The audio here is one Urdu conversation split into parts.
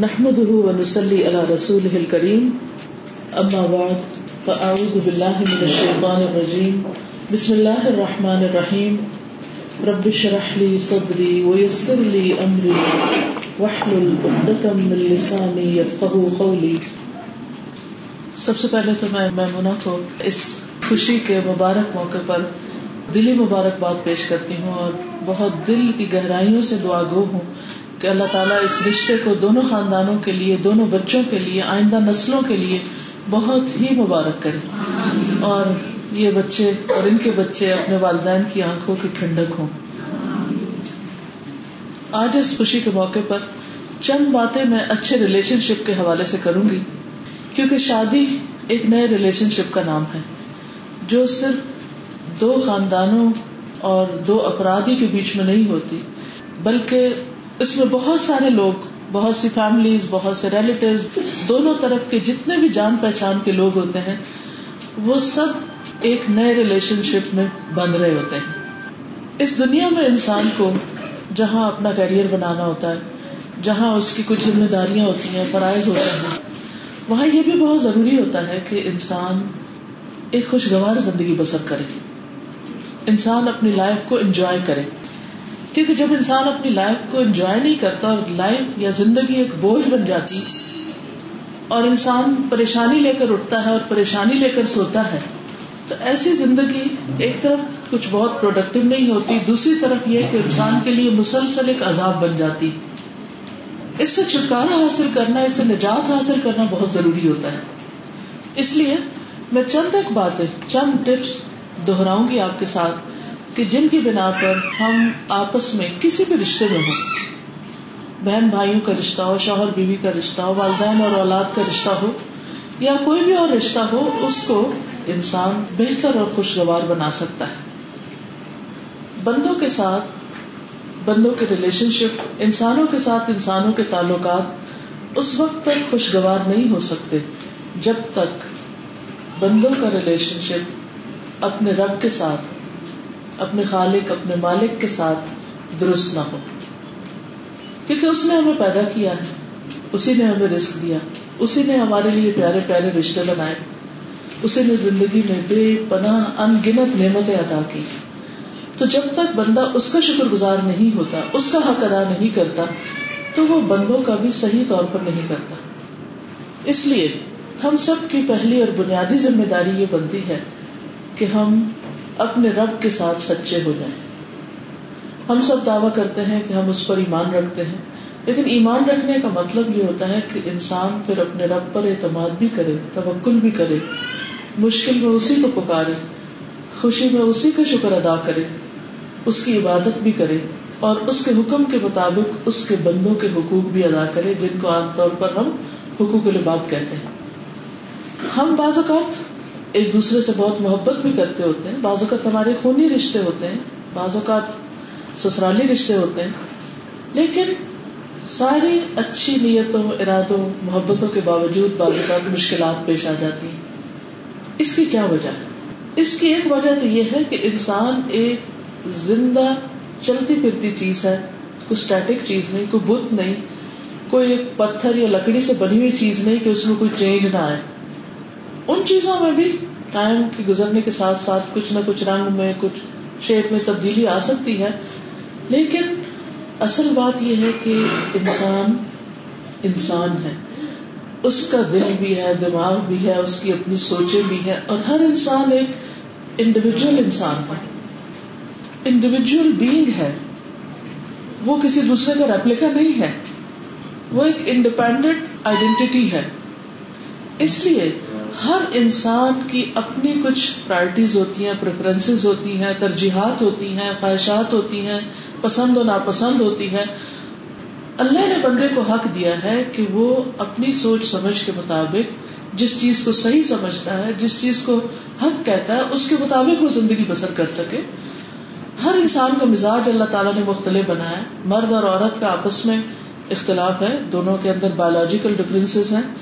نحمده ونسلي على رسوله الكريم. أما بعد، فأعوذ بالله من الشيطان الرجيم. بسم الله الرحمن الرحيم. رب اشرح لي صدري ويسر لي أمري. واحلل عقدة من لساني يفقهوا قولي. سب سے پہلے تو میں میمونہ کو اس خوشی کے مبارک موقع پر دلی مبارکباد پیش کرتی ہوں اور بہت دل کی گہرائیوں سے دعا گو ہوں کہ اللہ تعالیٰ اس رشتے کو دونوں خاندانوں کے لیے، دونوں بچوں کے لیے، آئندہ نسلوں کے لیے بہت ہی مبارک کرے۔ اور یہ بچے اور ان کے بچے اپنے والدین کی آنکھوں کی ٹھنڈک ہوں۔ آج اس خوشی کے موقع پر چند باتیں میں اچھے ریلیشن شپ کے حوالے سے کروں گی، کیونکہ شادی ایک نئے ریلیشن شپ کا نام ہے، جو صرف دو خاندانوں اور دو افراد ہی کے بیچ میں نہیں ہوتی، بلکہ اس میں بہت سارے لوگ، بہت سی فیملیز بہت سے ریلیٹیو دونوں طرف کے جتنے بھی جان پہچان کے لوگ ہوتے ہیں، وہ سب ایک نئے ریلیشن شپ میں بند رہے ہوتے ہیں۔ اس دنیا میں انسان کو جہاں اپنا کیریئر بنانا ہوتا ہے، جہاں اس کی کچھ ذمہ داریاں ہوتی ہیں، فرائض ہوتے ہیں، وہاں یہ بھی بہت ضروری ہوتا ہے کہ انسان ایک خوشگوار زندگی بسر کرے۔ انسان اپنی لائف کو انجوائے کرے۔ کیونکہ جب انسان اپنی لائف کو انجوائے نہیں کرتا اور لائف یا زندگی ایک بوجھ بن جاتی اور انسان پریشانی لے کر اٹھتا ہے اور پریشانی لے کر سوتا ہے، تو ایسی زندگی ایک طرف کچھ بہت پروڈکٹیو نہیں ہوتی، دوسری طرف یہ کہ انسان کے لیے مسلسل ایک عذاب بن جاتی۔ اس سے چھٹکارا حاصل کرنا، اس سے نجات حاصل کرنا بہت ضروری ہوتا ہے۔ اس لیے میں چند ایک باتیں، چند ٹپس دوہراؤں گی آپ کے ساتھ۔ کہ جن کی بنا پر ہم آپس میں کسی بھی رشتے میں ہوں، بہن بھائیوں کا رشتہ ہو، شوہر بیوی کا رشتہ ہو، والدین اور اولاد کا رشتہ ہو، یا کوئی بھی اور رشتہ ہو، اس کو انسان بہتر اور خوشگوار بنا سکتا ہے۔ بندوں کے ساتھ، بندوں کے ریلیشن شپ انسانوں کے ساتھ انسانوں کے تعلقات اس وقت تک خوشگوار نہیں ہو سکتے، جب تک بندوں کا ریلیشن شپ اپنے رب کے ساتھ اپنے خالق، اپنے مالک کے ساتھ درست نہ ہو۔ کیونکہ اس نے ہمیں پیدا کیا ہے، اسی نے ہمیں رسک دیا، اسی نے ہمارے لیے پیارے پیارے رشتے بنائے۔ اسی نے زندگی میں بے پناہ ان گنت نعمتیں ادا کی۔ تو جب تک بندہ اس کا شکر گزار نہیں ہوتا، اس کا حق ادا نہیں کرتا، تو وہ بندوں کا بھی صحیح طور پر نہیں کرتا۔ اس لیے ہم سب کی پہلی اور بنیادی ذمہ داری یہ بنتی ہے کہ ہم اپنے رب کے ساتھ سچے ہو جائیں۔ ہم سب دعوی کرتے ہیں کہ ہم اس پر ایمان رکھتے ہیں، لیکن ایمان رکھنے کا مطلب یہ ہوتا ہے کہ انسان پھر اپنے رب پر اعتماد بھی کرے، توکل بھی کرے، مشکل میں اسی کو پکارے، خوشی میں اسی کا شکر ادا کرے، اس کی عبادت بھی کرے، اور اس کے حکم کے مطابق اس کے بندوں کے حقوق بھی ادا کرے، جن کو عام طور پر ہم حقوق الباد کہتے ہیں۔ ہم بعض اوقات ایک دوسرے سے بہت محبت بھی کرتے ہوتے ہیں۔ بعض اوقات ہمارے خونی رشتے ہوتے ہیں، بعض اوقات سسرالی رشتے ہوتے ہیں۔ لیکن ساری اچھی نیتوں، ارادوں، محبتوں کے باوجود بعض اوقات مشکلات پیش آ جاتی ہیں۔ اس کی کیا وجہ ہے؟ اس کی ایک وجہ تو یہ ہے کہ انسان ایک زندہ چلتی پھرتی چیز ہے۔ کوئی اسٹیٹک چیز نہیں، کوئی بت نہیں، کوئی ایک پتھر یا لکڑی سے بنی ہوئی چیز نہیں کہ اس میں کوئی چینج نہ آئے۔ ان چیزوں میں بھی ٹائم کے گزرنے کے ساتھ ساتھ کچھ نہ کچھ رنگ میں، کچھ شیپ میں تبدیلی آ سکتی ہے۔ لیکن اصل بات یہ ہے کہ انسان انسان ہے۔ اس کا دل بھی ہے، دماغ بھی ہے، اس کی اپنی سوچیں بھی ہے اور ہر انسان ایک انڈیویجل انسان ہے۔ انڈیویجل بینگ ہے۔ وہ کسی دوسرے کا ریپلیکا نہیں ہے۔ وہ ایک انڈیپینڈنٹ آئیڈینٹی ہے۔ اس لیے ہر انسان کی اپنی کچھ پرائرٹیز ہوتی ہیں پریفرنس ہوتی ہیں، ترجیحات ہوتی ہیں، خواہشات ہوتی ہیں، پسند و ناپسند ہوتی ہے اللہ نے بندے کو حق دیا ہے کہ وہ اپنی سوچ سمجھ کے مطابق جس چیز کو صحیح سمجھتا ہے، جس چیز کو حق کہتا ہے، اس کے مطابق وہ زندگی بسر کر سکے۔ ہر انسان کا مزاج اللہ تعالیٰ نے مختلف بنایا مرد اور عورت کا آپس میں اختلاف ہے۔ دونوں کے اندر بایولوجیکل ڈفرینس ہیں۔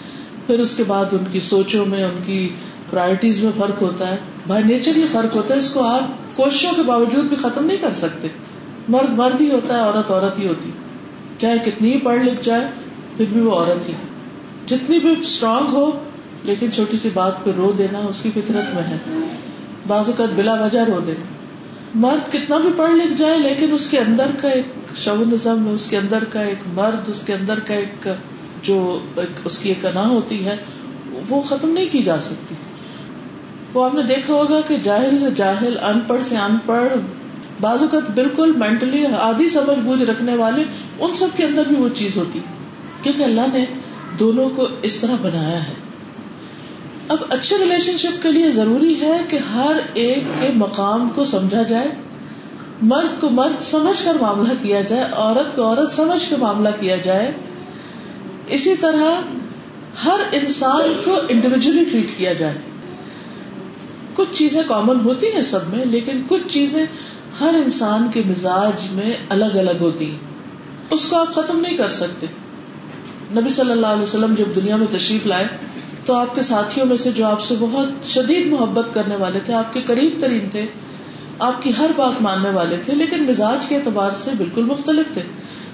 پھر اس کے بعد ان کی سوچوں میں، ان کی پرائرٹیز میں فرق ہوتا ہے۔ بائی نیچر یہ فرق ہوتا ہے، اس کو آپ کوششوں کے باوجود بھی ختم نہیں کر سکتے۔ مرد مرد ہی ہوتا ہے، عورت عورت ہی ہوتی۔ چاہے کتنی ہی پڑھ لکھ جائے، پھر بھی وہ عورت ہی۔ جتنی بھی اسٹرانگ ہو، لیکن چھوٹی سی بات پہ رو دینا اس کی فطرت میں ہے۔ بعض اوقات بلا وجہ رو دینا۔ مرد کتنا بھی پڑھ لکھ جائے، لیکن اس کے اندر کا ایک شونزم اس کے اندر کا ایک مرد، اس کے اندر کا ایک جو اس کی ایک انا ہوتی ہے، وہ ختم نہیں کی جا سکتی۔ وہ آپ نے دیکھا ہوگا کہ جاہل سے جاہل، ان پڑھ سے ان پڑھ، بعض اوقات بالکل مینٹلی آدھی سمجھ بوجھ رکھنے والے، ان سب کے اندر بھی وہ چیز ہوتی۔ کیونکہ اللہ نے دونوں کو اس طرح بنایا ہے۔ اب اچھے ریلیشن شپ کے لیے ضروری ہے کہ ہر ایک کے مقام کو سمجھا جائے۔ مرد کو مرد سمجھ کر معاملہ کیا جائے، عورت کو عورت سمجھ کے معاملہ کیا جائے۔ اسی طرح ہر انسان کو انڈیویجلی ٹریٹ کیا جائے۔ کچھ چیزیں کامن ہوتی ہیں سب میں، لیکن کچھ چیزیں ہر انسان کے مزاج میں الگ الگ ہوتی ہیں۔ اس کو آپ ختم نہیں کر سکتے۔ نبی صلی اللہ علیہ وسلم جب دنیا میں تشریف لائے، تو آپ کے ساتھیوں میں سے جو آپ سے بہت شدید محبت کرنے والے تھے، آپ کے قریب ترین تھے، آپ کی ہر بات ماننے والے تھے، لیکن مزاج کے اعتبار سے بالکل مختلف تھے۔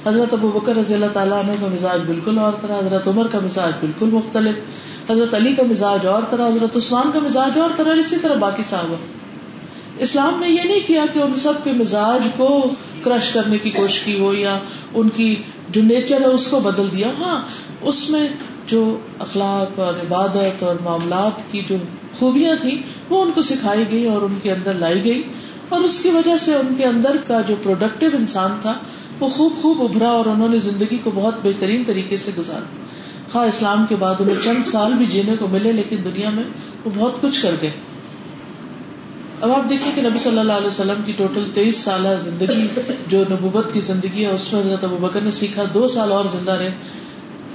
حضرت ابو بکر رضی اللہ تعالیٰ عنہ کا مزاج بالکل اور طرح، حضرت عمر کا مزاج بالکل مختلف، حضرت علی کا مزاج اور طرح، حضرت عثمان کا مزاج اور طرح اسی طرح باقی صاحب اسلام نے یہ نہیں کیا کہ ان سب کے مزاج کو کرش کرنے کی کوشش کی ہو یا ان کی جو نیچر ہے اس کو بدل دیا۔ ہاں اس میں جو اخلاق اور عبادت اور معاملات کی جو خوبیاں تھی وہ ان کو سکھائی گئی اور ان کے اندر لائی گئی۔ اور اس کی وجہ سے ان کے اندر کا جو پروڈکٹیو انسان تھا وہ خوب خوب ابھرا اور انہوں نے زندگی کو بہت بہترین طریقے سے گزارا۔ خواہ اسلام کے بعد انہیں چند سال بھی جینے کو ملے، لیکن دنیا میں وہ بہت کچھ کر گئے۔ اب آپ دیکھیں کہ نبی صلی اللہ علیہ وسلم کی ٹوٹل تیئیس سالہ زندگی جو نبوبت کی زندگی ہے، اس میں حضرت ابو بکر نے سیکھا، دو سال اور زندہ رہے۔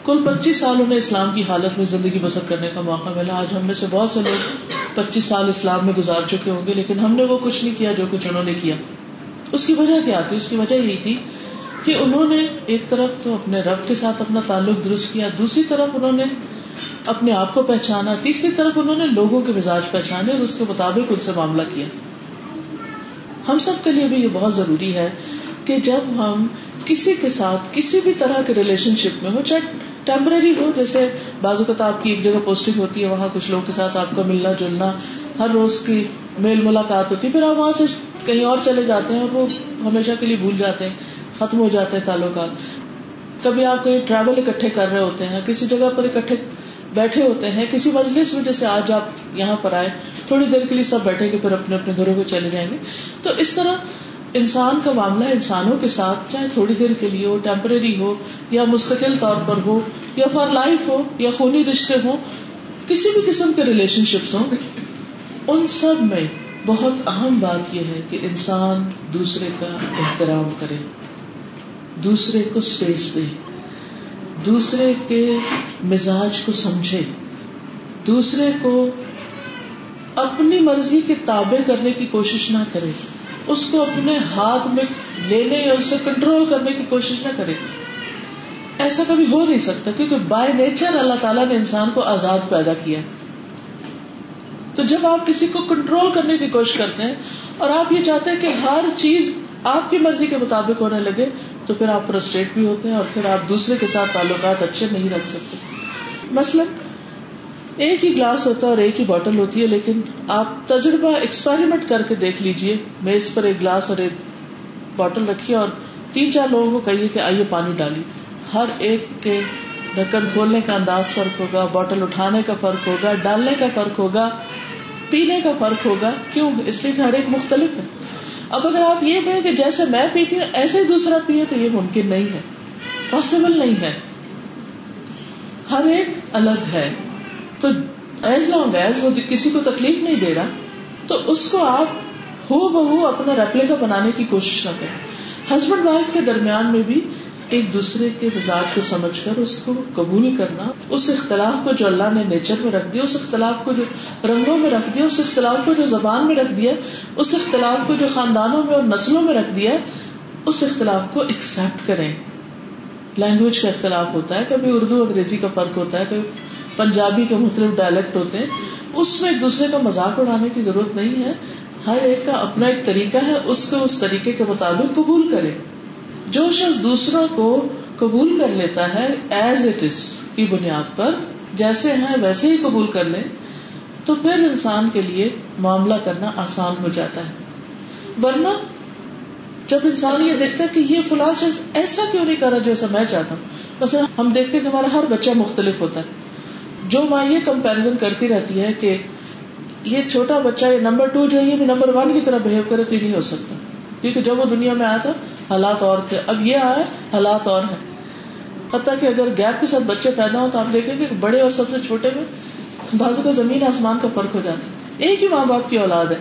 کل پچیس سال انہیں اسلام کی حالت میں زندگی بسر کرنے کا موقع ملا۔ آج ہم میں سے بہت سے لوگ پچیس سال اسلام میں گزار چکے ہوں گے، لیکن ہم نے وہ کچھ نہیں کیا جو کچھ انہوں نے کیا۔ اس کی وجہ کیا تھی؟ اس کی وجہ یہی تھی کہ انہوں نے ایک طرف تو اپنے رب کے ساتھ اپنا تعلق درست کیا، دوسری طرف انہوں نے اپنے آپ کو پہچانا، تیسری طرف انہوں نے لوگوں کے مزاج پہچانے اور اس کے مطابق ان سے معاملہ کیا۔ ہم سب کے لیے بھی یہ بہت ضروری ہے کہ جب ہم کسی کے ساتھ کسی بھی طرح کے ریلیشن شپ میں ہو چاہے ٹیمپرری ہو، جیسے بازو کا آپ کی ایک جگہ پوسٹنگ ہوتی ہے، وہاں کچھ لوگوں کے ساتھ آپ کا ملنا جلنا ہر روز کی میل ملاقات ہوتی ہے، پھر آپ وہاں سے کہیں اور چلے جاتے ہیں اور وہ ہمیشہ کے لیے بھول جاتے ہیں۔ ختم ہو جاتے ہیں تعلقات۔ کبھی آپ کہیں ٹریول اکٹھے کر رہے ہوتے ہیں، کسی جگہ پر اکٹھے بیٹھے ہوتے ہیں، کسی مجلس میں جیسے آج آپ یہاں پر آئے، تھوڑی دیر کے لیے سب بیٹھے گے پھر اپنے اپنے گھروں کو چلے جائیں گے۔ تو اس طرح انسان کا معاملہ انسانوں کے ساتھ، چاہے تھوڑی دیر کے لیے ہو ٹیمپرری ہو، یا مستقل طور پر ہو، یا فار لائف ہو، یا خونی رشتے ہوں، کسی بھی قسم کے ریلیشن شپس ہوں، ان سب میں بہت اہم بات یہ ہے کہ انسان دوسرے کا احترام کرے۔ دوسرے کو اسپیس دے، دوسرے کے مزاج کو سمجھے، دوسرے کو اپنی مرضی کے تابع کرنے کی کوشش نہ کرے، اس کو اپنے ہاتھ میں لینے یا اسے کنٹرول کرنے کی کوشش نہ کرے۔ ایسا کبھی ہو نہیں سکتا کیونکہ بائی نیچر اللہ تعالیٰ نے انسان کو آزاد پیدا کیا۔ تو جب آپ کسی کو کنٹرول کرنے کی کوشش کرتے ہیں اور آپ یہ چاہتے ہیں کہ ہر چیز آپ کی مرضی کے مطابق ہونے لگے تو پھر آپ فرسٹریٹ بھی ہوتے ہیں اور پھر آپ دوسرے کے ساتھ تعلقات اچھے نہیں رکھ سکتے۔ مثلاً، ایک ہی گلاس ہوتا ہے اور ایک ہی بوٹل ہوتی ہے، لیکن آپ تجربہ ایکسپیریمنٹ کر کے دیکھ لیجیے میز پر ایک گلاس اور ایک بوٹل رکھیے اور تین چار لوگوں کو کہیے کہ آئیے پانی ڈالی ہر ایک کے ڈھکن کھولنے کا انداز فرق ہوگا بوٹل اٹھانے کا فرق ہوگا، ڈالنے کا فرق ہوگا، پینے کا فرق ہوگا۔ کیوں؟ اس لیے کہ ہر ایک مختلف ہے۔ اب اگر آپ یہ کہیں کہ جیسے میں پیتی ہوں، ایسے ہی دوسرا پیے تو یہ ممکن نہیں ہے۔ پاسبل نہیں ہے۔ ہر ایک الگ ہے۔ تو ایز لانگ ایز وہ کسی کو تکلیف نہیں دے رہا، تو اس کو آپ ہو بہو اپنا ریپلیکا بنانے کی کوشش نہ کریں۔ ہسبینڈ وائف کے درمیان میں بھی ایک دوسرے کے مزاج کو سمجھ کر اس کو قبول کرنا، اس اختلاف کو جو اللہ نے نیچر میں رکھ دیا، اس اختلاف کو جو رنگوں میں رکھ دیا، اس اختلاف کو جو زبان میں رکھ دیا، اس اختلاف کو جو خاندانوں میں اور نسلوں میں رکھ دیا، اس اختلاف کو ایکسپٹ کریں۔ لینگویج کا اختلاف ہوتا ہے، کبھی اردو، انگریزی کا فرق ہوتا ہے، کبھی پنجابی کے مختلف ڈائلیکٹ ہوتے ہیں۔ اس میں ایک دوسرے کا مذاق اڑانے کی ضرورت نہیں ہے۔ ہر ایک کا اپنا ایک طریقہ ہے، اس کو اس طریقے کے مطابق قبول کرے جو شخص دوسروں کو قبول کر لیتا ہے ایز اٹ از کی بنیاد پر، جیسے ہیں ویسے ہی قبول کر لے تو پھر انسان کے لیے معاملہ کرنا آسان ہو جاتا ہے۔ ورنہ جب انسان یہ دیکھتا ہے کہ یہ فلاں شخص ایسا کیوں نہیں کرا جیسا میں چاہتا ہوں؟ بس ہم دیکھتے کہ ہمارا ہر بچہ مختلف ہوتا ہے۔ جو ماں یہ کمپیرزن کرتی رہتی ہے کہ یہ چھوٹا بچہ یہ نمبر ٹو جو ہے، یہ نمبر ون کی طرح بہیو کرے تو یہ نہیں ہو سکتا۔ کیونکہ جب وہ دنیا میں آیا تھا حالات اور تھے۔ اب یہ آئے، حالات اور ہیں۔ حتیٰ کہ اگر گیپ کے ساتھ بچے پیدا ہوں تو آپ دیکھیں گے بڑے اور سب سے چھوٹے میں بازو کا زمین آسمان کا فرق ہو جاتا ہے۔ ایک ہی ماں باپ کی اولاد ہے۔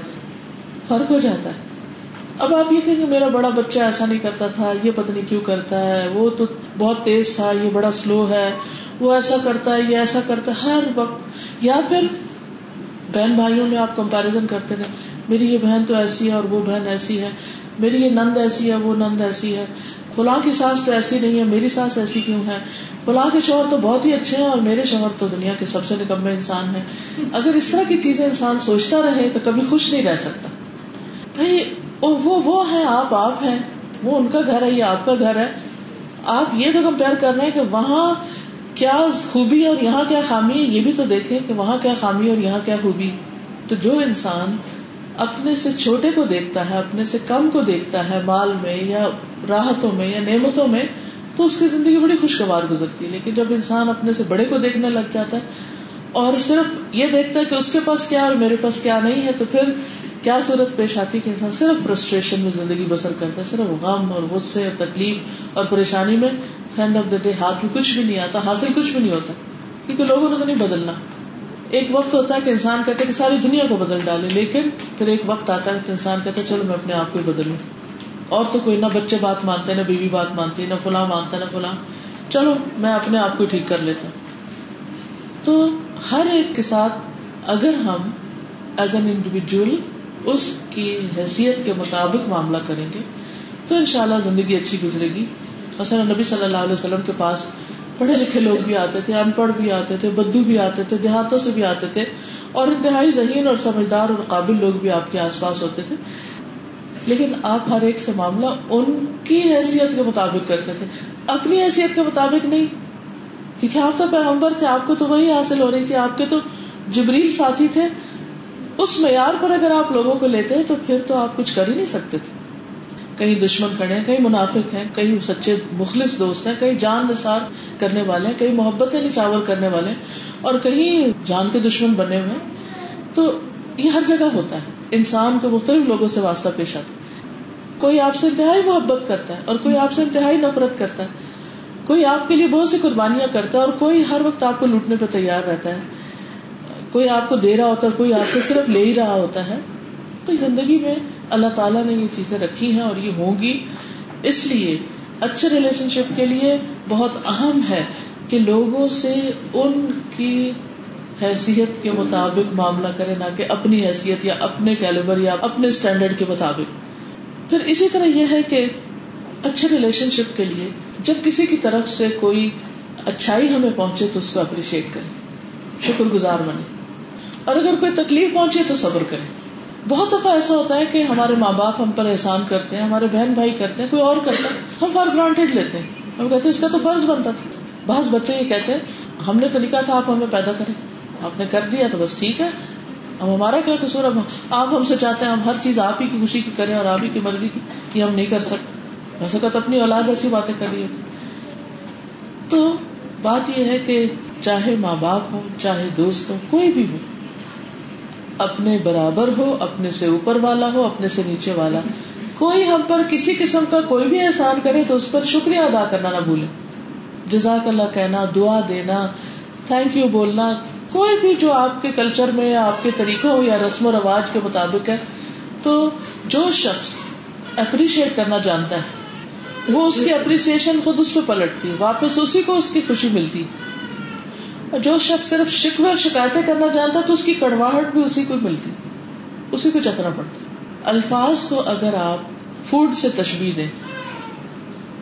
فرق ہو جاتا ہے۔ اب آپ یہ کہ میرا بڑا بچہ ایسا نہیں کرتا تھا، یہ پتہ نہیں کیوں کرتا ہے، وہ تو بہت تیز تھا، یہ بڑا سلو ہے، وہ ایسا کرتا ہے، یہ ایسا کرتا ہے۔ ہر وقت۔ یا پھر بہن بھائیوں میں آپ کمپیرزن کرتے رہے میری یہ بہن تو ایسی ہے اور وہ بہن ایسی ہے۔ میری یہ نند ایسی ہے، وہ نند ایسی ہے۔ فلاں کی ساس تو ایسی نہیں ہے، میری ساس ایسی کیوں ہے؟ فلاں کے شوہر تو بہت ہی اچھے ہیں اور میرے شوہر تو دنیا کے سب سے نکمے انسان ہیں۔ اگر اس طرح کی چیزیں انسان سوچتا رہے تو کبھی خوش نہیں رہ سکتا۔ بھائی، وہ وہ ہے آپ آپ ہیں۔ وہ ان کا گھر ہے، یہ آپ کا گھر ہے۔ آپ یہ تو کمپیئر کر رہے ہیں کہ وہاں کیا خوبی اور یہاں کیا خامی ہے، یہ بھی تو دیکھیں کہ وہاں کیا خامی اور یہاں کیا خوبی۔ تو جو انسان اپنے سے چھوٹے کو دیکھتا ہے، اپنے سے کم کو دیکھتا ہے، مال میں یا راحتوں میں یا نعمتوں میں، تو اس کی زندگی بڑی خوشگوار گزرتی ہے۔ لیکن جب انسان اپنے سے بڑے کو دیکھنے لگ جاتا ہے اور صرف یہ دیکھتا ہے کہ اس کے پاس کیا اور میرے پاس کیا نہیں ہے، تو پھر کیا صورت پیش آتی کہ انسان صرف فرسٹریشن میں زندگی بسر کرتا ہے، صرف غم اور غصے اور تکلیف اور پریشانی میں اینڈ آف دا ڈے ہاتھ میں کچھ بھی نہیں آتا، حاصل کچھ بھی نہیں ہوتا، کیونکہ لوگوں نے تو نہیں بدلنا۔ ایک وقت ہوتا ہے کہ انسان کہتے کہ ساری دنیا کو بدل ڈالے لیکن پھر ایک وقت آتا ہے کہ انسان کہتا ہے چلو میں اپنے آپ کو بدلوں۔ اور تو کوئی نہ بچے بات مانتے، نہ بیوی بات مانتی، نہ فلاں مانتا، نہ فلاں۔ چلو میں اپنے آپ کو ٹھیک کر لیتا۔ ہوں تو ہر ایک کے ساتھ اگر ہم ایز این انڈیویجل اس کی حیثیت کے مطابق معاملہ کریں گے، تو ان شاء اللہ زندگی اچھی گزرے گی۔ مثلا نبی صلی اللہ علیہ وسلم کے پاس پڑھے لکھے لوگ بھی آتے تھے، ان پڑھ بھی آتے تھے، بدو بھی آتے تھے، دیہاتوں سے بھی آتے تھے اور انتہائی ذہین اور سمجھدار اور قابل لوگ بھی آپ کے آس پاس ہوتے تھے۔ لیکن آپ ہر ایک سے معاملہ ان کی حیثیت کے مطابق کرتے تھے۔ اپنی حیثیت کے مطابق نہیں۔ کیونکہ آپ تو پیغمبر تھے، آپ کو تو وہی حاصل ہو رہی تھی۔ آپ کے تو جبریل ساتھی تھے۔ اس معیار پر اگر آپ لوگوں کو لیتے ہیں تو پھر تو آپ کچھ کر ہی نہیں سکتے تھے۔ کہیں دشمن کھڑے ہیں، کہیں منافق ہیں، کہیں سچے مخلص دوست ہیں، کہیں جان نثار کرنے والے ہیں، کہیں محبت یعنی نچاور کرنے والے ہیں، اور کہیں جان کے دشمن بنے ہوئے تو یہ ہر جگہ ہوتا ہے۔ انسان کو مختلف لوگوں سے واسطہ پیش آتا ہے۔ کوئی آپ سے انتہائی محبت کرتا ہے اور کوئی آپ سے انتہائی نفرت کرتا ہے۔ کوئی آپ کے لیے بہت سی قربانیاں کرتا ہے اور کوئی ہر وقت آپ کو لوٹنے پہ تیار رہتا ہے۔ کوئی آپ کو دے رہا ہوتا ہے کوئی آپ سے صرف لے ہی رہا ہوتا ہے۔ تو زندگی میں اللہ تعالیٰ نے یہ چیزیں رکھی ہیں اور یہ ہوں گی۔ اس لیے اچھے ریلیشن شپ کے لیے بہت اہم ہے کہ لوگوں سے ان کی حیثیت کے مطابق معاملہ کرے نہ کہ اپنی حیثیت یا اپنے کیلیبر یا اپنے اسٹینڈرڈ کے مطابق۔ پھر اسی طرح یہ ہے کہ اچھے ریلیشن شپ کے لیے جب کسی کی طرف سے کوئی اچھائی ہمیں پہنچے تو اس کو اپریشیٹ کریں۔ شکر گزار بنے اور اگر کوئی تکلیف پہنچے تو صبر کرے بہت دفعہ ایسا ہوتا ہے کہ ہمارے ماں باپ ہم پر احسان کرتے ہیں، ہمارے بہن بھائی کرتے ہیں، کوئی اور کرتا ہے، ہم فار گرانٹیڈ لیتے ہیں۔ ہم کہتے ہیں اس کا تو فرض بنتا تھا۔ بعض بچے یہ کہتے ہیں، ہم نے تو لکھا تھا، آپ ہمیں پیدا کریں۔ آپ نے کر دیا تو بس ٹھیک ہے۔ اب ہمارا کیا قصور؟ اب آپ ہم سے چاہتے ہیں، ہم ہر چیز آپ ہی کی خوشی کی کریں اور آپ ہی کی مرضی کی، یہ ہم نہیں کر سکتے۔ ویسے کہ اپنی اولاد ایسی باتیں کر رہی ہوتی۔ تو بات یہ ہے کہ چاہے ماں باپ ہو چاہے دوست ہو کوئی بھی ہو اپنے برابر ہو، اپنے سے اوپر والا ہو، اپنے سے نیچے والا۔ کوئی ہم پر کسی قسم کا کوئی بھی احسان کرے تو اس پر شکریہ ادا کرنا نہ بھولے۔ جزاک اللہ کہنا، دعا دینا تھینک یو بولنا، کوئی بھی جو آپ کے کلچر میں یا آپ کے طریقوں یا رسم و رواج کے مطابق ہے، تو جو شخص اپریشیٹ کرنا جانتا ہے، وہ اس کی اپریسیشن خود اس پہ پلٹتی واپس اسی کو اس کی خوشی ملتی اور جو شخص صرف شکوے اور شکایتیں کرنا جانتا تو اس کی کڑواہٹ بھی اسی کو ملتی، اسی کو چکنا پڑتا۔ الفاظ کو اگر آپ فوڈ سے تشبیح دیں،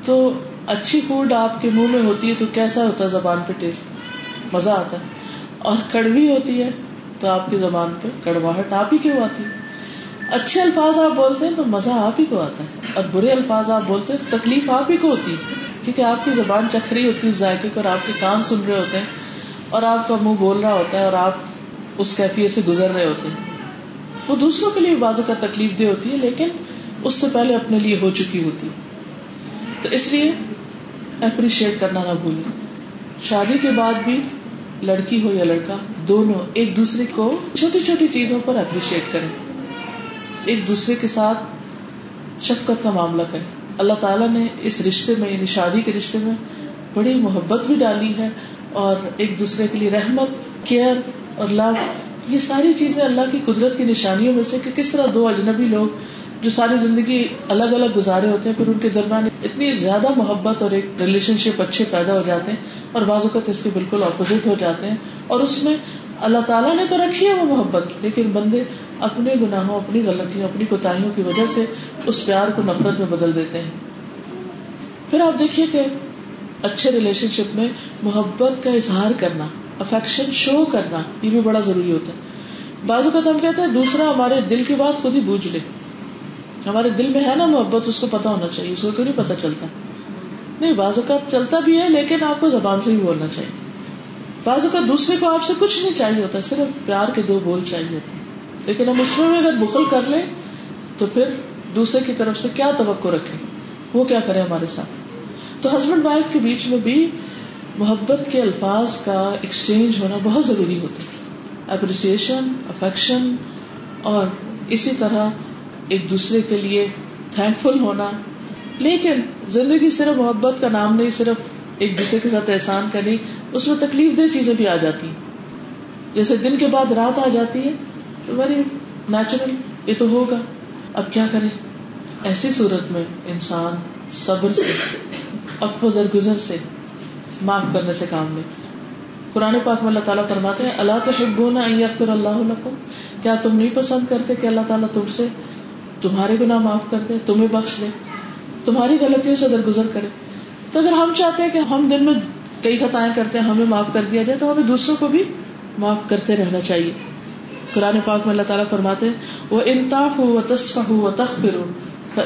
تو اچھی فوڈ آپ کے منہ میں ہوتی ہے تو کیسا ہوتا ہے زبان پہ ٹیسٹ مزہ آتا ہے۔ اور کڑوی ہوتی ہے تو آپ کی زبان پہ کڑواہٹ آپ ہی کیوں آتی ہے؟ اچھے الفاظ آپ بولتے ہیں تو مزہ آپ ہی کو آتا ہے۔ اور برے الفاظ آپ بولتے ہیں تو تکلیف آپ ہی کو ہوتی ہے، کیونکہ آپ کی زبان چکھ رہی ہوتی ہے، ذائقے کو اور آپ کے کان سن رہے ہوتے ہیں۔ اور آپ کا منہ بول رہا ہوتا ہے اور آپ اس کیفیت سے گزر رہے ہوتے ہیں۔ وہ دوسروں کے لیے بازو کا تکلیف دہ ہوتی ہے، لیکن اس سے پہلے اپنے لیے ہو چکی ہوتی۔ تو اس لیے اپریشیٹ کرنا نہ بھولیں۔ شادی کے بعد بھی لڑکی ہو یا لڑکا، دونوں ایک دوسرے کو چھوٹی چھوٹی چیزوں پر اپریشیٹ کریں۔ ایک دوسرے کے ساتھ شفقت کا معاملہ کریں۔ اللہ تعالیٰ نے اس رشتے میں یعنی شادی کے رشتے میں بڑی محبت بھی ڈالی ہے۔ اور ایک دوسرے کے لیے رحمت، کیئر اور لو یہ ساری چیزیں اللہ کی قدرت کی نشانیوں میں سے کہ کس طرح دو اجنبی لوگ جو ساری زندگی الگ الگ گزارے ہوتے ہیں، پھر ان کے درمیان اتنی زیادہ محبت اور ایک ریلیشن شپ اچھے پیدا ہو جاتے ہیں اور بعض اوقات اس کے بالکل اپوزٹ ہو جاتے ہیں اور اس میں اللہ تعالیٰ نے تو رکھی ہے وہ محبت، لیکن بندے اپنے گناہوں، اپنی غلطیوں، اپنی کوتاہیوں کی وجہ سے اس پیار کو نفرت میں بدل دیتے ہیں۔ پھر آپ دیکھیے کہ اچھے ریلیشن شپ میں محبت کا اظہار کرنا افیکشن شو کرنا، یہ بھی بڑا ضروری ہوتا ہے۔ بعض اوقات ہم کہتے ہیں، دوسرا ہمارے دل کی بات خود ہی بوجھ لے۔ ہمارے دل میں ہے نا محبت، اس کو پتا ہونا چاہیے، اس کو کیوں نہیں پتا چلتا؟ نہیں، بعض اوقات چلتا بھی ہے، لیکن آپ کو زبان سے بھی بولنا چاہیے۔ بعض اوقات دوسرے کو آپ سے کچھ نہیں چاہیے ہوتا، صرف پیار کے دو بول چاہیے ہوتے لیکن ہم اس میں بھی اگر بخل کر لیں، تو پھر دوسرے کی طرف سے کیا توقع رکھے وہ کیا کرے ہمارے ساتھ؟ تو ہسبینڈ وائف کے بیچ میں بھی محبت کے الفاظ کا ایکسچینج ہونا بہت ضروری ہوتا ہے۔ اپریسیشن افیکشن اور اسی طرح ایک دوسرے کے لیے تھینک فل ہونا۔ لیکن زندگی صرف محبت کا نام نہیں، صرف ایک دوسرے کے ساتھ احسان کا نہیں اس میں تکلیف دہ چیزیں بھی آ جاتی۔ ہیں جیسے دن کے بعد رات آ جاتی ہے، تو ویری نیچرل یہ تو ہوگا۔ اب کیا کرے ایسی صورت میں انسان صبر سے افو درگزر سے معاف کرنے سے کام لے۔ قرآن پاک میں اللہ تعالیٰ فرماتے ہیں اللہ تو حبونا اللہ کیا تم نہیں پسند کرتے کہ اللہ تعالیٰ تم سے تمہارے گناہ معاف کر دے، تمہیں بخش دے، تمہاری غلطیوں سے درگزر کرے؟ تو اگر ہم چاہتے ہیں کہ ہم دن میں کئی خطائیں کرتے ہیں، ہمیں معاف کر دیا جائے، تو ہمیں دوسروں کو بھی معاف کرتے رہنا چاہیے۔ قرآن پاک میں اللہ تعالیٰ فرماتے وہ انتاف ہو تصف ہو تخر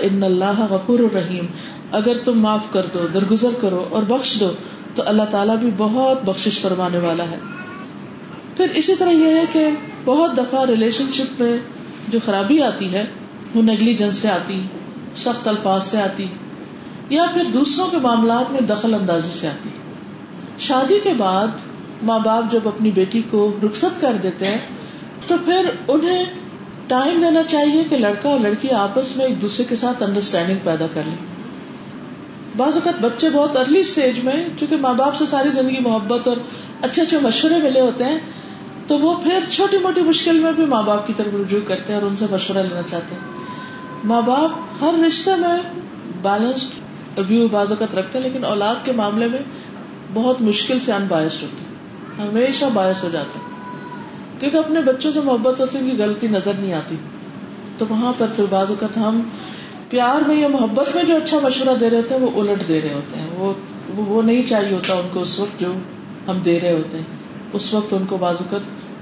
ان اللہ غفور الرحیم اگر تم معاف کر دو، درگزر کرو اور بخش دو، تو اللہ تعالیٰ بھی بہت بخش فرمانے والا ہے۔ پھر اسی طرح یہ ہے کہ بہت دفعہ ریلیشن شپ میں جو خرابی آتی ہے، وہ نیگلیجنس سے آتی، سخت الفاظ سے آتی، یا پھر دوسروں کے معاملات میں دخل اندازی سے آتی۔ شادی کے بعد ماں باپ جب اپنی بیٹی کو رخصت کر دیتے ہیں، تو پھر انہیں ٹائم دینا چاہیے کہ لڑکا اور لڑکی آپس میں ایک دوسرے کے ساتھ انڈرسٹینڈنگ پیدا کر لیں۔ بعض اوقات بچے بہت ارلی اسٹیج میں، چونکہ ماں باپ سے ساری زندگی محبت اور اچھے اچھے مشورے ملے ہوتے ہیں، تو وہ پھر چھوٹی موٹی مشکل میں بھی ماں باپ کی طرف رجوع کرتے ہیں اور ان سے مشورہ لینا چاہتے ہیں۔ ماں باپ ہر رشتے میں بیلنسڈ ویو بعض اوقات رکھتے ہیں، لیکن اولاد کے معاملے میں بہت مشکل سے ان بایسڈ ہوتے ہیں۔ ہمیشہ باعث ہو جاتے ہیں۔ کیونکہ اپنے بچوں سے محبت ہوتی ان کی غلطی نظر نہیں آتی۔ تو وہاں پر پھر بعض اوقات ہم پیار میں یا محبت میں جو اچھا مشورہ دے رہے ہوتے ہیں، وہ الٹ دے رہے ہوتے ہیں۔ وہ وہ نہیں چاہیے ہوتا ان کو اس وقت جو ہم دے رہے ہوتے ہیں۔ اس وقت ان کو بعض اوقات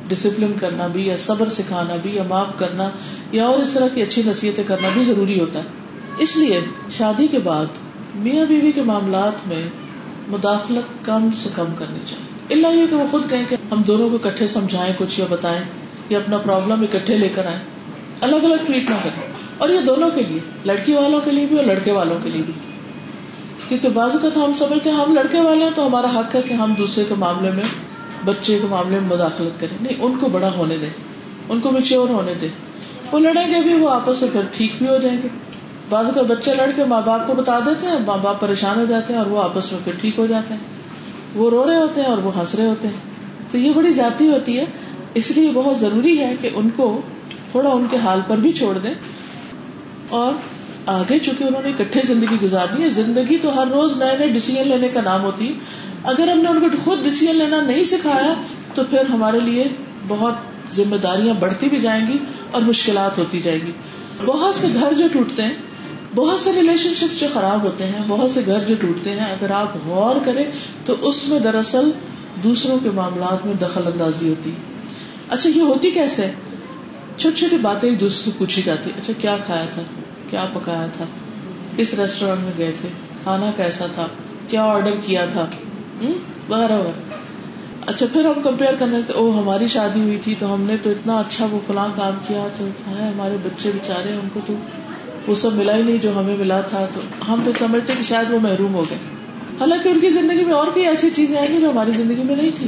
ڈسپلن کرنا بھی یا صبر سکھانا بھی یا معاف کرنا یا اور اس طرح کی اچھی نصیحتیں کرنا بھی ضروری ہوتا ہے۔ اس لیے شادی کے بعد میاں بیوی کے معاملات میں مداخلت کم سے کم کرنی چاہیے۔ اللہ یہ کہ وہ خود کہیں کہ ہم دونوں کو اکٹھے سمجھائیں کچھ یا بتائیں یا اپنا پرابلم اکٹھے لے کر آئیں۔ الگ الگ ٹریٹ نہ کریں اور یہ دونوں کے لیے، لڑکی والوں کے لیے بھی اور لڑکے والوں کے لیے بھی۔ کیونکہ بعض اوقات ہم سمجھتے ہیں ہم لڑکے والے ہیں تو ہمارا حق ہے کہ ہم دوسرے کے معاملے میں، بچے کے معاملے میں مداخلت کریں۔ نہیں، ان کو بڑا ہونے دیں۔ ان کو میچیور ہونے دیں۔ وہ لڑیں گے بھی، وہ آپس سے پھر ٹھیک بھی ہو جائیں گے۔ بعض کا بچے لڑ کے ماں باپ کو بتا دیتے ہیں، ماں باپ پریشان ہو جاتے ہیں اور وہ آپس میں پھر ٹھیک ہو جاتے ہیں۔ وہ رو رہے ہوتے ہیں اور وہ ہنس رہے ہوتے ہیں۔ تو یہ بڑی جاتی ہوتی ہے، اس لیے بہت ضروری ہے کہ ان کو تھوڑا ان کے حال پر بھی چھوڑ دیں۔ اور آگے چونکہ انہوں نے اکٹھے زندگی گزارنی ہے، زندگی تو ہر روز نئے نئے ڈیسیزن لینے کا نام ہوتی ہے۔ اگر ہم نے ان کو خود ڈسیزن لینا نہیں سکھایا، تو پھر ہمارے لیے بہت ذمہ داریاں بڑھتی بھی جائیں گی اور مشکلات ہوتی جائے گی۔ بہت سے گھر جو ٹوٹتے ہیں بہت سے ریلیشن شپ جو خراب ہوتے ہیں، بہت سے گھر جو ٹوٹتے ہیں، اگر آپ غور کریں تو اس میں دراصل دوسروں کے معاملات میں دخل اندازی ہوتی۔ اچھا یہ ہوتی کیسے؟ چھوٹی چھوٹی باتیں ایک دوسرے سے پوچھی جاتی۔ اچھا کیا کھایا تھا؟ کیا پکایا تھا؟ کس ریسٹورینٹ میں گئے تھے؟ کھانا کیسا تھا؟ کیا آرڈر کیا تھا؟ وغیرہ وغیرہ۔ اچھا پھر ہم کمپیئر کرنے او ہماری شادی ہوئی تھی تو ہم نے تو اتنا اچھا وہ فلاں کام کیا تو ہمارے بچے بےچارے ان کو تو وہ سب ملا ہی نہیں جو ہمیں ملا تھا، تو ہم پھر سمجھتے کہ شاید وہ محروم ہو گئے۔ حالانکہ ان کی زندگی میں اور کئی ایسی چیزیں آئیں گی جو ہماری زندگی میں نہیں تھی۔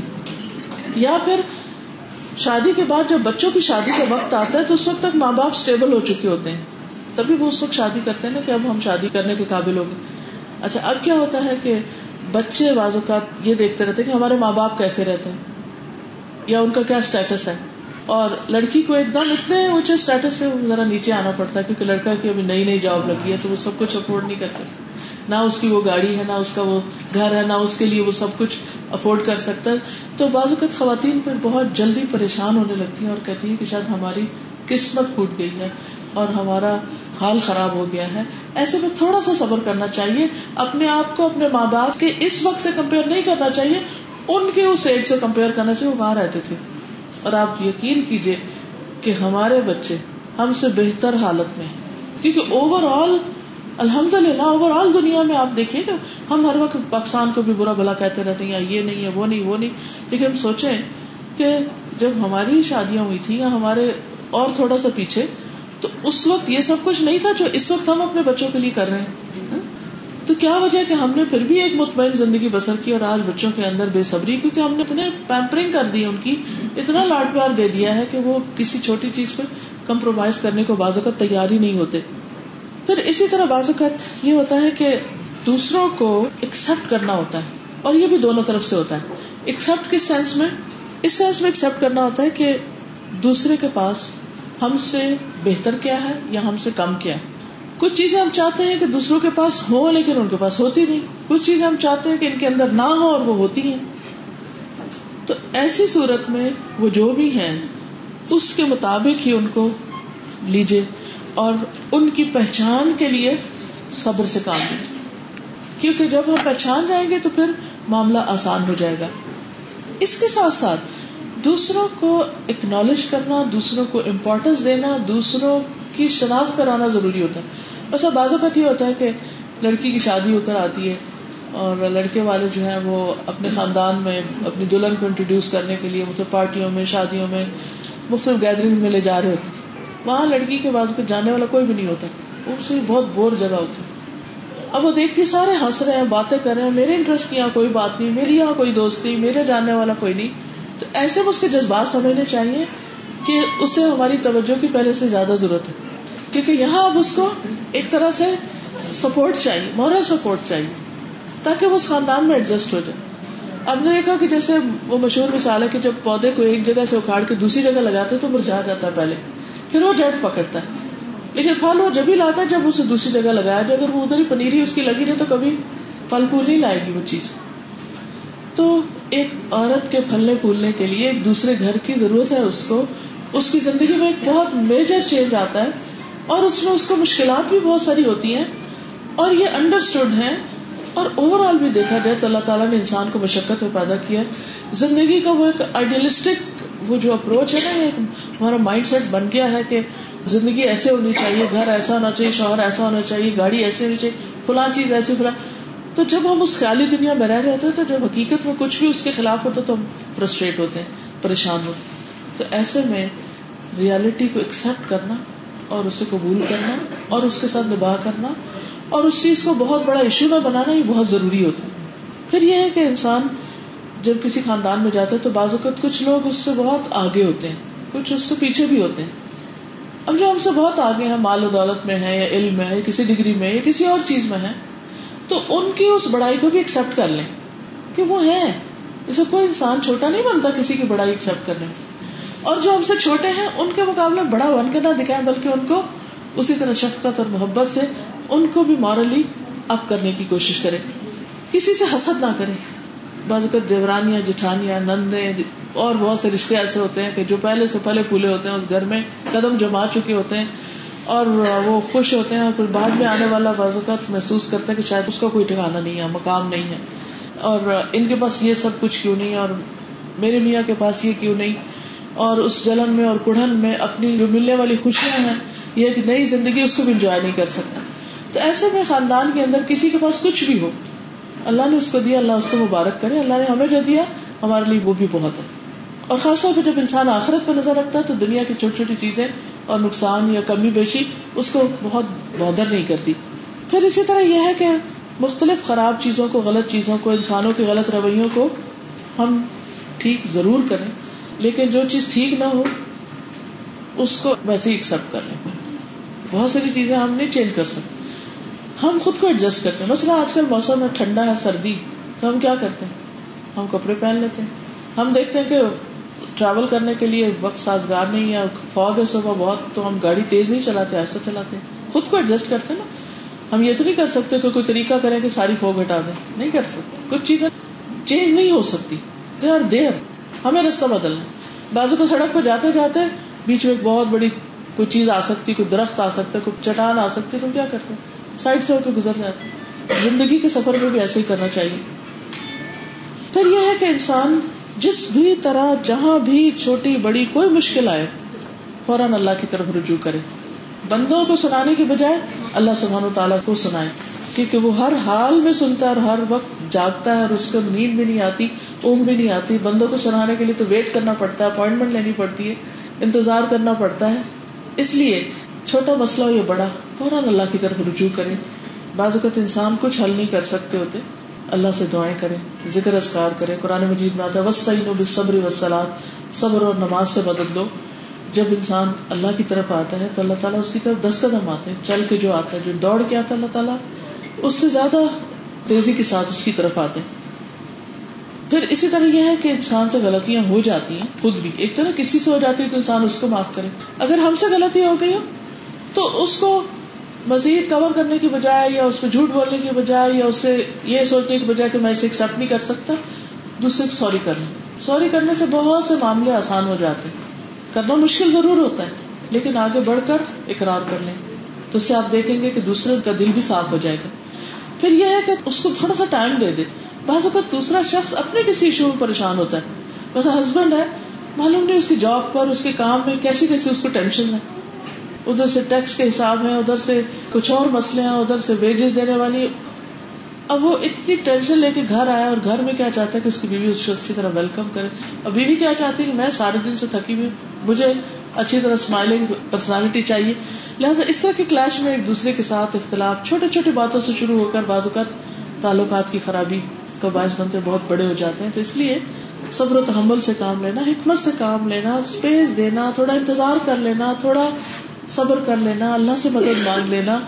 یا پھر شادی کے بعد جب بچوں کی شادی کا وقت آتا ہے تو اس وقت تک ماں باپ اسٹیبل ہو چکے ہوتے ہیں۔ تبھی وہ اس وقت شادی کرتے ہیں نا کہ اب ہم شادی کرنے کے قابل ہو گئے۔ اچھا اب کیا ہوتا ہے کہ بچے بعض اوقات یہ دیکھتے رہتے کہ ہمارے ماں باپ کیسے رہتے ہیں؟ یا ان کا کیا اسٹیٹس ہے؟ اور لڑکی کو ایک دم اتنے اونچے اسٹیٹس سے ذرا نیچے آنا پڑتا ہے، کیونکہ لڑکا کی ابھی نئی نئی جاب لگی ہے تو وہ سب کچھ افورڈ نہیں کر سکتا۔ نہ اس کی وہ گاڑی ہے، نہ اس کا وہ گھر ہے، نہ اس کے لیے وہ سب کچھ افورڈ کر سکتا ہے۔ تو بعض اوقات خواتین پھر بہت جلدی پریشان ہونے لگتی ہیں اور کہتی ہیں کہ شاید ہماری قسمت پھوٹ گئی ہے اور ہمارا حال خراب ہو گیا ہے۔ ایسے میں تھوڑا سا صبر کرنا چاہیے۔ اپنے آپ کو اپنے ماں باپ کے اس وقت سے کمپیئر نہیں کرنا چاہیے، ان کے اس ایج سے کمپیئر کرنا چاہیے، وہ وہاں رہتے تھے۔ اور آپ یقین کیجیے کہ ہمارے بچے ہم سے بہتر حالت میں کیونکہ اوور آل الحمد للہ اوور آل دنیا میں آپ دیکھیے نا، ہم ہر وقت پاکستان کو بھی برا بلا کہتے رہتے ہیں یہ نہیں ہے وہ نہیں وہ نہیں۔ لیکن ہم سوچیں کہ جب ہماری شادیاں ہوئی تھی یا ہمارے اور تھوڑا سا پیچھے، تو اس وقت یہ سب کچھ نہیں تھا جو اس وقت ہم اپنے بچوں کے لیے کر رہے ہیں۔ کیا وجہ کہ ہم نے پھر بھی ایک مطمئن زندگی بسر کی اور آج بچوں کے اندر بے صبری کیونکہ ہم نے اتنے پیمپرنگ کر دی ان کی، اتنا لاڈ پیار دے دیا ہے کہ وہ کسی چھوٹی چیز پہ کمپرومائز کرنے کو بعض اوقات تیار ہی نہیں ہوتے۔ پھر اسی طرح بعض اوقات یہ ہوتا ہے کہ دوسروں کو ایکسپٹ کرنا ہوتا ہے اور یہ بھی دونوں طرف سے ہوتا ہے۔ ایکسپٹ کس سینس میں؟ اس سینس میں ایکسپٹ کرنا ہوتا ہے کہ دوسرے کے پاس ہم سے بہتر کیا ہے یا ہم سے کم کیا ہے۔ کچھ چیزیں ہم چاہتے ہیں کہ دوسروں کے پاس ہو لیکن ان کے پاس ہوتی نہیں۔ کچھ چیزیں ہم چاہتے ہیں کہ ان کے اندر نہ ہو اور وہ ہوتی ہیں۔ تو ایسی صورت میں وہ جو بھی ہیں، اس کے مطابق ہی ان کو لیجیے اور ان کی پہچان کے لیے صبر سے کام لیجیے کیونکہ جب ہم پہچان جائیں گے تو پھر معاملہ آسان ہو جائے گا۔ اس کے ساتھ ساتھ دوسروں کو اکنالج کرنا، دوسروں کو امپورٹینس دینا، دوسروں کی شناخت کرانا ضروری ہوتا ہے۔ بس اب بازو کا یہ ہوتا ہے کہ لڑکی کی شادی ہو کر آتی ہے اور لڑکے والے جو ہیں وہ اپنے خاندان میں اپنی دلہن کو انٹروڈیوس کرنے کے لیے مطلب مختلف پارٹیوں میں، شادیوں میں مختلف گیدرنگ میں لے جا رہے ہوتے وہاں لڑکی کے بازو کو جانے والا کوئی بھی نہیں ہوتا۔ وہ صرف بہت بور جگہ ہوتی اب وہ دیکھتی سارے ہنس رہے ہیں، باتیں کر رہے ہیں۔ میرے انٹرسٹ کی یہاں کوئی بات نہیں، میری یہاں کوئی دوست نہیں، میرے جاننے والا کوئی نہیں۔ تو ایسے میں اس کے جذبات سمجھنے چاہیے کہ اسے ہماری توجہ کی پہلے سے زیادہ ضرورت ہے۔ کیونکہ یہاں اب اس کو ایک طرح سے سپورٹ چاہیے مورل سپورٹ چاہیے، تاکہ وہ اس خاندان میں ایڈجسٹ ہو جائے۔ اب نے دیکھا کہ جیسے وہ مشہور مثال ہے کہ جب پودے کو ایک جگہ سے اکھاڑ کے دوسری جگہ لگاتے تو مرجھا جاتا ہے پہلے، پھر وہ جڑ پکڑتا ہے۔ لیکن پھل وہ جب ہی لاتا ہے، جب اسے دوسری جگہ لگایا جو اگر وہ ادھر ہی پنیری اس کی لگی رہے تو کبھی پھل پھول نہیں لائے گی وہ چیز۔ تو ایک عورت کے پھلنے پھولنے کے لیے ایک دوسرے گھر کی ضرورت ہے، اس کو، اس کی زندگی میں ایک بہت میجر چینج آتا ہے۔ اور اس میں اس کو مشکلات بھی بہت ساری ہوتی ہیں اور یہ انڈرسٹوڈ ہے اور اوور آل بھی دیکھا جائے تو اللہ تعالیٰ نے انسان کو مشقت میں پیدا کیا زندگی کا وہ ایک آئیڈیلسٹک وہ جو اپروچ ہے نا ہمارا مائنڈ سیٹ بن گیا ہے کہ زندگی ایسے ہونی چاہیے، گھر ایسا ہونا چاہیے شوہر ایسا ہونا چاہیے، گاڑی ایسی ہونی چاہیے، فلاں چیز ایسی، فلاں۔ تو جب ہم اس خیالی دنیا میں رہ رہے ہوتے تو جب حقیقت میں کچھ بھی اس کے خلاف ہوتا تو ہم فرسٹریٹ ہوتے ہیں، پریشان ہوتے تو ایسے میں ریالٹی کو ایکسپٹ کرنا اور اسے قبول کرنا اور اس کے ساتھ نباہ کرنا اور اس چیز کو بہت بڑا ایشو نہ بنانا یہ بہت ضروری ہوتا ہے۔ پھر یہ ہے کہ انسان جب کسی خاندان میں جاتا ہے تو بعض اوقات کچھ لوگ اس سے بہت آگے ہوتے ہیں، کچھ اس سے پیچھے بھی ہوتے ہیں۔ اب جو ہم سے بہت آگے ہیں، مال و دولت میں ہے یا علم میں ہے، یا کسی ڈگری میں یا کسی اور چیز میں ہے، تو ان کی اس بڑائی کو بھی ایکسپٹ کر لیں کہ وہ ہے اسے کوئی انسان چھوٹا نہیں بنتا کسی کی بڑائی ایکسپٹ کرنے میں۔ اور جو ہم سے چھوٹے ہیں، ان کے مقابلے بڑا بن کے نہ دکھائیں، بلکہ ان کو اسی طرح شفقت اور محبت سے ان کو بھی مورلی اپ کرنے کی کوشش کرے کسی سے حسد نہ کرے بعض اوقات دیورانیاں، جٹھانیاں نندے اور بہت سے رشتے ایسے ہوتے ہیں کہ جو پہلے سے پہلے پھولے ہوتے ہیں، اس گھر میں قدم جما چکے ہوتے ہیں اور وہ خوش ہوتے ہیں اور پھر بعد میں آنے والا بعض اوقات محسوس کرتا ہے کہ شاید اس کا کوئی ٹھکانا نہیں ہے، مقام نہیں ہے۔ اور ان کے پاس یہ سب کچھ کیوں نہیں اور میرے میاں کے پاس یہ کیوں نہیں؟ اور اس جلن میں اور کڑھن میں اپنی جو ملنے والی خوشیاں ہیں، یہ ایک نئی زندگی اس کو بھی انجوائے نہیں کر سکتا۔ تو ایسے میں خاندان کے اندر کسی کے پاس کچھ بھی ہو، اللہ نے اس کو دیا، اللہ اس کو مبارک کرے، اللہ نے ہمیں جو دیا، ہمارے لیے وہ بھی بہت ہے۔ اور خاص طور پہ جب انسان آخرت پہ نظر رکھتا ہے، تو دنیا کی چھوٹی چھوٹی چیزیں اور نقصان یا کمی بیشی اس کو بہت بہتر نہیں کرتی۔ پھر اسی طرح یہ ہے کہ مختلف خراب چیزوں کو، غلط چیزوں کو، انسانوں کے غلط رویوں کو ہم ٹھیک ضرور کریں۔ لیکن جو چیز ٹھیک نہ ہو، اس کو ویسے ہی ایکسپٹ کر لیں بہت ساری چیزیں ہم نہیں چینج کر سکتے۔ ہم خود کو ایڈجسٹ کرتے ہیں۔ مثلا آج کل موسم ہے، ٹھنڈا ہے، سردی۔ تو ہم کیا کرتے ہیں؟ ہم کپڑے پہن لیتے ہیں۔ ہم دیکھتے ہیں کہ ٹریول کرنے کے لیے وقت سازگار نہیں ہے فوگ ہے صبح بہت، تو ہم گاڑی تیز نہیں چلاتے، ایسا چلاتے ہیں۔ خود کو ایڈجسٹ کرتے نا۔ ہم یہ تو نہیں کر سکتے کہ کوئی طریقہ کریں کہ ساری فوگ ہٹا دیں۔ نہیں کر سکتے۔ کچھ چیزیں چینج نہیں ہو سکتی۔ دیر دیر ہمیں رستہ بدلنا بازو کو سڑک پہ جاتے جاتے بیچ میں ایک بہت بڑی کوئی چیز آ سکتی، کوئی درخت آ سکتا ہے کوئی چٹان آ سکتی تم کیا کرتے سائڈ سے ہو کے گزر جاتے زندگی کے سفر میں بھی ایسے ہی کرنا چاہیے۔ پھر یہ ہے کہ انسان جس بھی طرح، جہاں بھی چھوٹی بڑی کوئی مشکل آئے، فوراً اللہ کی طرف رجوع کرے۔ بندوں کو سنانے کی بجائے اللہ سبحانہ و تعالیٰ کو سنائے۔ کیونکہ وہ ہر حال میں سنتا ہے اور ہر وقت جاگتا ہے اور اس کو نیند بھی نہیں آتی، اونگ بھی نہیں آتی۔ بندوں کو سنانے کے لیے تو ویٹ کرنا پڑتا ہے اپوائنٹمنٹ لینی پڑتی ہے، انتظار کرنا پڑتا ہے۔ اس لیے چھوٹا مسئلہ ہو یا بڑا، فوراً اللہ کی طرف رجوع کرے بعض اوقات انسان کچھ حل نہیں کر سکتے ہوتے۔ اللہ سے دعائیں کرے ذکر اذکار کرے قرآن مجید میں آتا ہے صبر وسلات صبر اور نماز سے مدد لو۔ جب انسان اللہ کی طرف آتا ہے تو اللہ تعالیٰ اس کی طرف دس قدم آتے ہیں۔ چل کے جو آتا ہے، جو دوڑ کے آتا ہے، اللہ تعالیٰ اس سے زیادہ تیزی کے ساتھ اس کی طرف آتے ہیں۔ پھر اسی طرح یہ ہے کہ انسان سے غلطیاں ہو جاتی ہیں، خود بھی۔ ایک طرح کسی سے ہو جاتی ہے تو انسان اس کو معاف کرے۔ اگر ہم سے غلطی ہو گئی ہو تو اس کو مزید کور کرنے کی بجائے یا اس پہ جھوٹ بولنے کی بجائے یا اس سے یہ سوچنے کی بجائے کہ میں اسے ایکسپٹ نہیں کر سکتا، دوسرے کو سوری کر لیں سوری کرنے سے بہت سے معاملے آسان ہو جاتے ہیں۔ کرنا مشکل ضرور ہوتا ہے، لیکن آگے بڑھ کر اقرار کر لیں۔ تو اس سے آپ دیکھیں گے کہ دوسرے کا دل بھی صاف ہو جائے گا۔ پھر یہ ہے کہ اس کو تھوڑا سا ٹائم دے دے۔ بعض اوقات دوسرا شخص اپنے کسی ایشو میں پریشان ہوتا ہے۔ ویسا ہسبینڈ ہے، معلوم نہیں اس کی جاب پر، اس کے کام میں کیسی کیسی اس کو ٹینشن ہے۔ ادھر سے ٹیکس کے حساب ہے ادھر سے کچھ اور مسئلے ہیں، ادھر سے ویجز دینے والی۔ اب وہ اتنی ٹینشن لے کے گھر آیا اور گھر میں کیا چاہتا ہے کہ اس کی بیوی اس شخص کی طرح ویلکم کرے۔ اور بیوی کیا چاہتی ہے؟ کہ میں سارے دن سے تھکی ہوئی مجھے اچھی طرح اسمائلنگ پرسنالٹی چاہیے۔ لہٰذا اس طرح کے کلاش میں ایک دوسرے کے ساتھ اختلاف چھوٹی چھوٹی باتوں سے شروع ہو کر بعض اوقات تعلقات کی خرابی کا باعث بنتے بہت بڑے ہو جاتے ہیں۔ تو اس لیے صبر و تحمل سے کام لینا، حکمت سے کام لینا اسپیس دینا، تھوڑا انتظار کر لینا، تھوڑا صبر کر لینا، اللہ سے مدد مانگ لینا،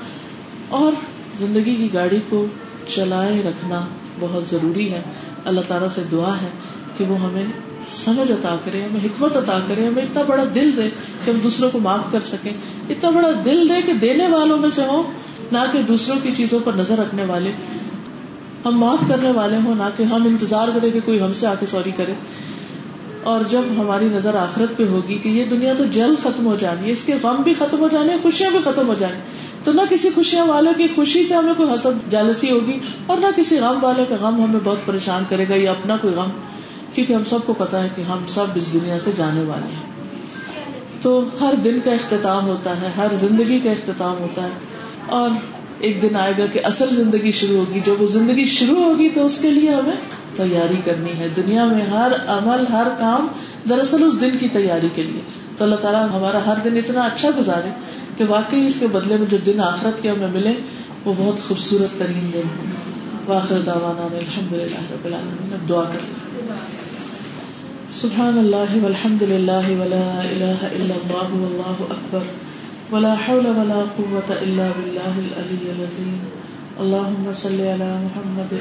اور زندگی کی گاڑی کو چلائے رکھنا بہت ضروری ہے۔ اللہ تعالیٰ سے دعا ہے کہ وہ ہمیں سمجھ عطا کرے، ہمیں حکمت عطا کرے، ہمیں اتنا بڑا دل دے کہ ہم دوسروں کو معاف کر سکیں۔ اتنا بڑا دل دے کہ دینے والوں میں سے ہو نہ کہ دوسروں کی چیزوں پر نظر رکھنے والے۔ ہم معاف کرنے والے ہوں، نہ کہ ہم انتظار کریں کہ کوئی ہم سے آ کے سوری کرے۔ اور جب ہماری نظر آخرت پہ ہوگی کہ یہ دنیا تو جلد ختم ہو جانی ہے، اس کے غم بھی ختم ہو جانے خوشیاں بھی ختم ہو جانی تو نہ کسی خوشیاں والے کی خوشی سے ہمیں کوئی حسد، جالسی ہوگی، اور نہ کسی غم والے کا غم ہمیں بہت پریشان کرے گا یا اپنا کوئی غم۔ کیونکہ ہم سب کو پتا ہے کہ ہم سب اس دنیا سے جانے والے ہیں۔ تو ہر دن کا اختتام ہوتا ہے، ہر زندگی کا اختتام ہوتا ہے۔ اور ایک دن آئے گا کہ اصل زندگی شروع ہوگی۔ جب وہ زندگی شروع ہوگی تو اس کے لیے ہمیں تیاری کرنی ہے۔ دنیا میں ہر عمل، ہر کام دراصل اس دن کی تیاری کے لیے۔ تو اللہ تعالیٰ ہمارا ہر دن اتنا اچھا گزارے کہ واقعی اس کے بدلے میں جو دن آخرت کے ہمیں ملے، وہ بہت خوبصورت ترین دن واخر دعوانا الحمد للہ رب العالمین۔ دعا کر سبحان اللہ والحمد للہ ولا الہ الا اللہ واللہ اکبر ولا حول ولا قوة الا بالله العلي العظيم اللهم صل على محمد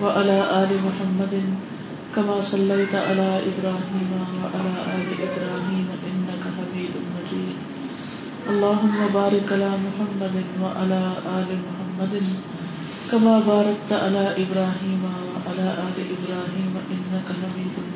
وعلى آل محمد كما صليت على إبراهيم وعلى آل إبراهيم إنك حميد مجيد اللهم بارك على محمد وعلى آل محمد كما باركت على إبراهيم وعلى آل إبراهيم إنك حميد مجيد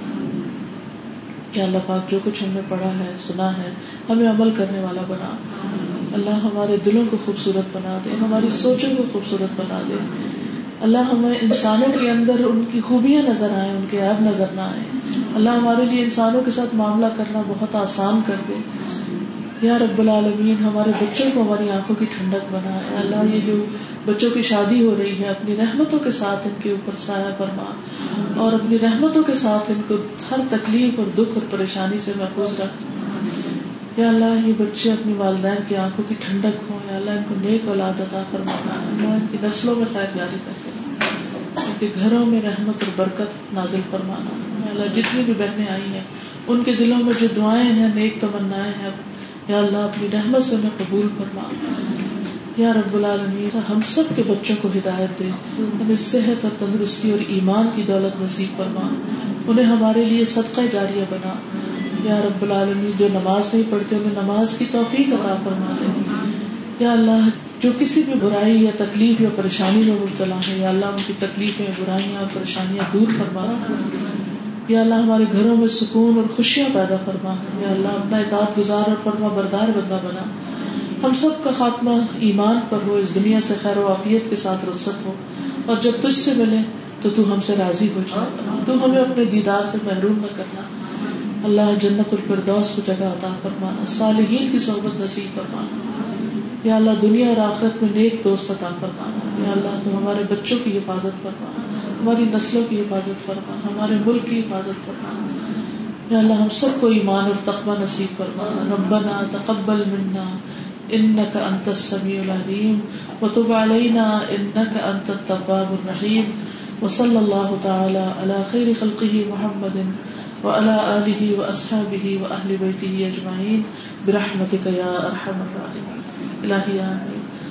یا اللہ پاک جو کچھ ہم نے پڑھا ہے، سنا ہے، ہمیں عمل کرنے والا بنا۔ اللہ ہمارے دلوں کو خوبصورت بنا دے، ہماری سوچوں کو خوبصورت بنا دے۔ اللہ ہمیں انسانوں کے اندر ان کی خوبیاں نظر آئیں، ان کے عیب نظر نہ آئے اللہ ہمارے لیے انسانوں کے ساتھ معاملہ کرنا بہت آسان کر دے۔ یا رب العالمین، ہمارے بچوں کو ہماری آنکھوں کی ٹھنڈک بنا۔ ہے اللہ، یہ جو بچوں کی شادی ہو رہی ہے، اپنی رحمتوں کے ساتھ ان کے اوپر سایہ فرما۔ اور اپنی رحمتوں کے ساتھ ان کو ہر تکلیف اور دکھ اور پریشانی سے محفوظ رکھ۔ یا اللہ، یہ بچے اپنی والدین کی آنکھوں کی ٹھنڈک ہوں۔ یا اللہ، ان کو نیک اولاد عطا فرمانا اللہ، ان کی نسلوں میں خیر جاری کر کے۔ ان کے گھروں میں رحمت اور برکت نازل فرمانا۔ اللہ، جتنی بھی بہنیں آئی ہیں، ان کے دلوں میں جو دعائیں ہیں، نیک تمنا ہیں یا اللہ اپنی رحمت سے انہیں قبول فرما۔ یا رب العالمین، ہم سب کے بچوں کو ہدایت دے۔ انہیں صحت اور تندرستی اور ایمان کی دولت نصیب فرما۔ انہیں ہمارے لیے صدقہ جاریہ بنا۔ یا رب العالمین، جو نماز نہیں پڑھتے، انہیں نماز کی توفیق عطا فرما دے۔ یا اللہ، جو کسی بھی برائی یا تکلیف یا پریشانی میں مبتلا ہے، یا اللہ، ان کی تکلیفیں، برائیاں اور پریشانیاں دور فرما۔ یا اللہ ہمارے گھروں میں سکون اور خوشیاں پیدا فرما۔ یا اللہ، اپنا اطاعت گزار اور فرما بردار بندہ بنا۔ ہم سب کا خاتمہ ایمان پر ہو، اس دنیا سے خیر و عافیت کے ساتھ رخصت ہو۔ اور جب تجھ سے ملے تو تو ہم سے راضی ہو جائے تو ہمیں اپنے دیدار سے محروم نہ کرنا۔ اللہ جنت الفردوس کو جگہ عطا فرمانا، صالحین کی صحبت نصیب فرمانا۔ یا اللہ، دنیا اور آخرت میں نیک دوست عطا فرمانا۔ یا اللہ، تو ہمارے بچوں کی حفاظت فرمانا۔ ہماری نسلوں کی حفاظت فرما، ہمارے ملک کی حفاظت فرما۔ یا اللہ، ہم سب کو ایمان اور تقوی نصیب فرما۔ ربنا تقبل منا انك انت السميع العليم وتب علينا انك انت التواب الرحيم وصلى الله تعالى على خير خلقه محمد وعلى اله واصحابه واهل بيته اجمعين برحمتك يا ارحم الراحمين الهي امين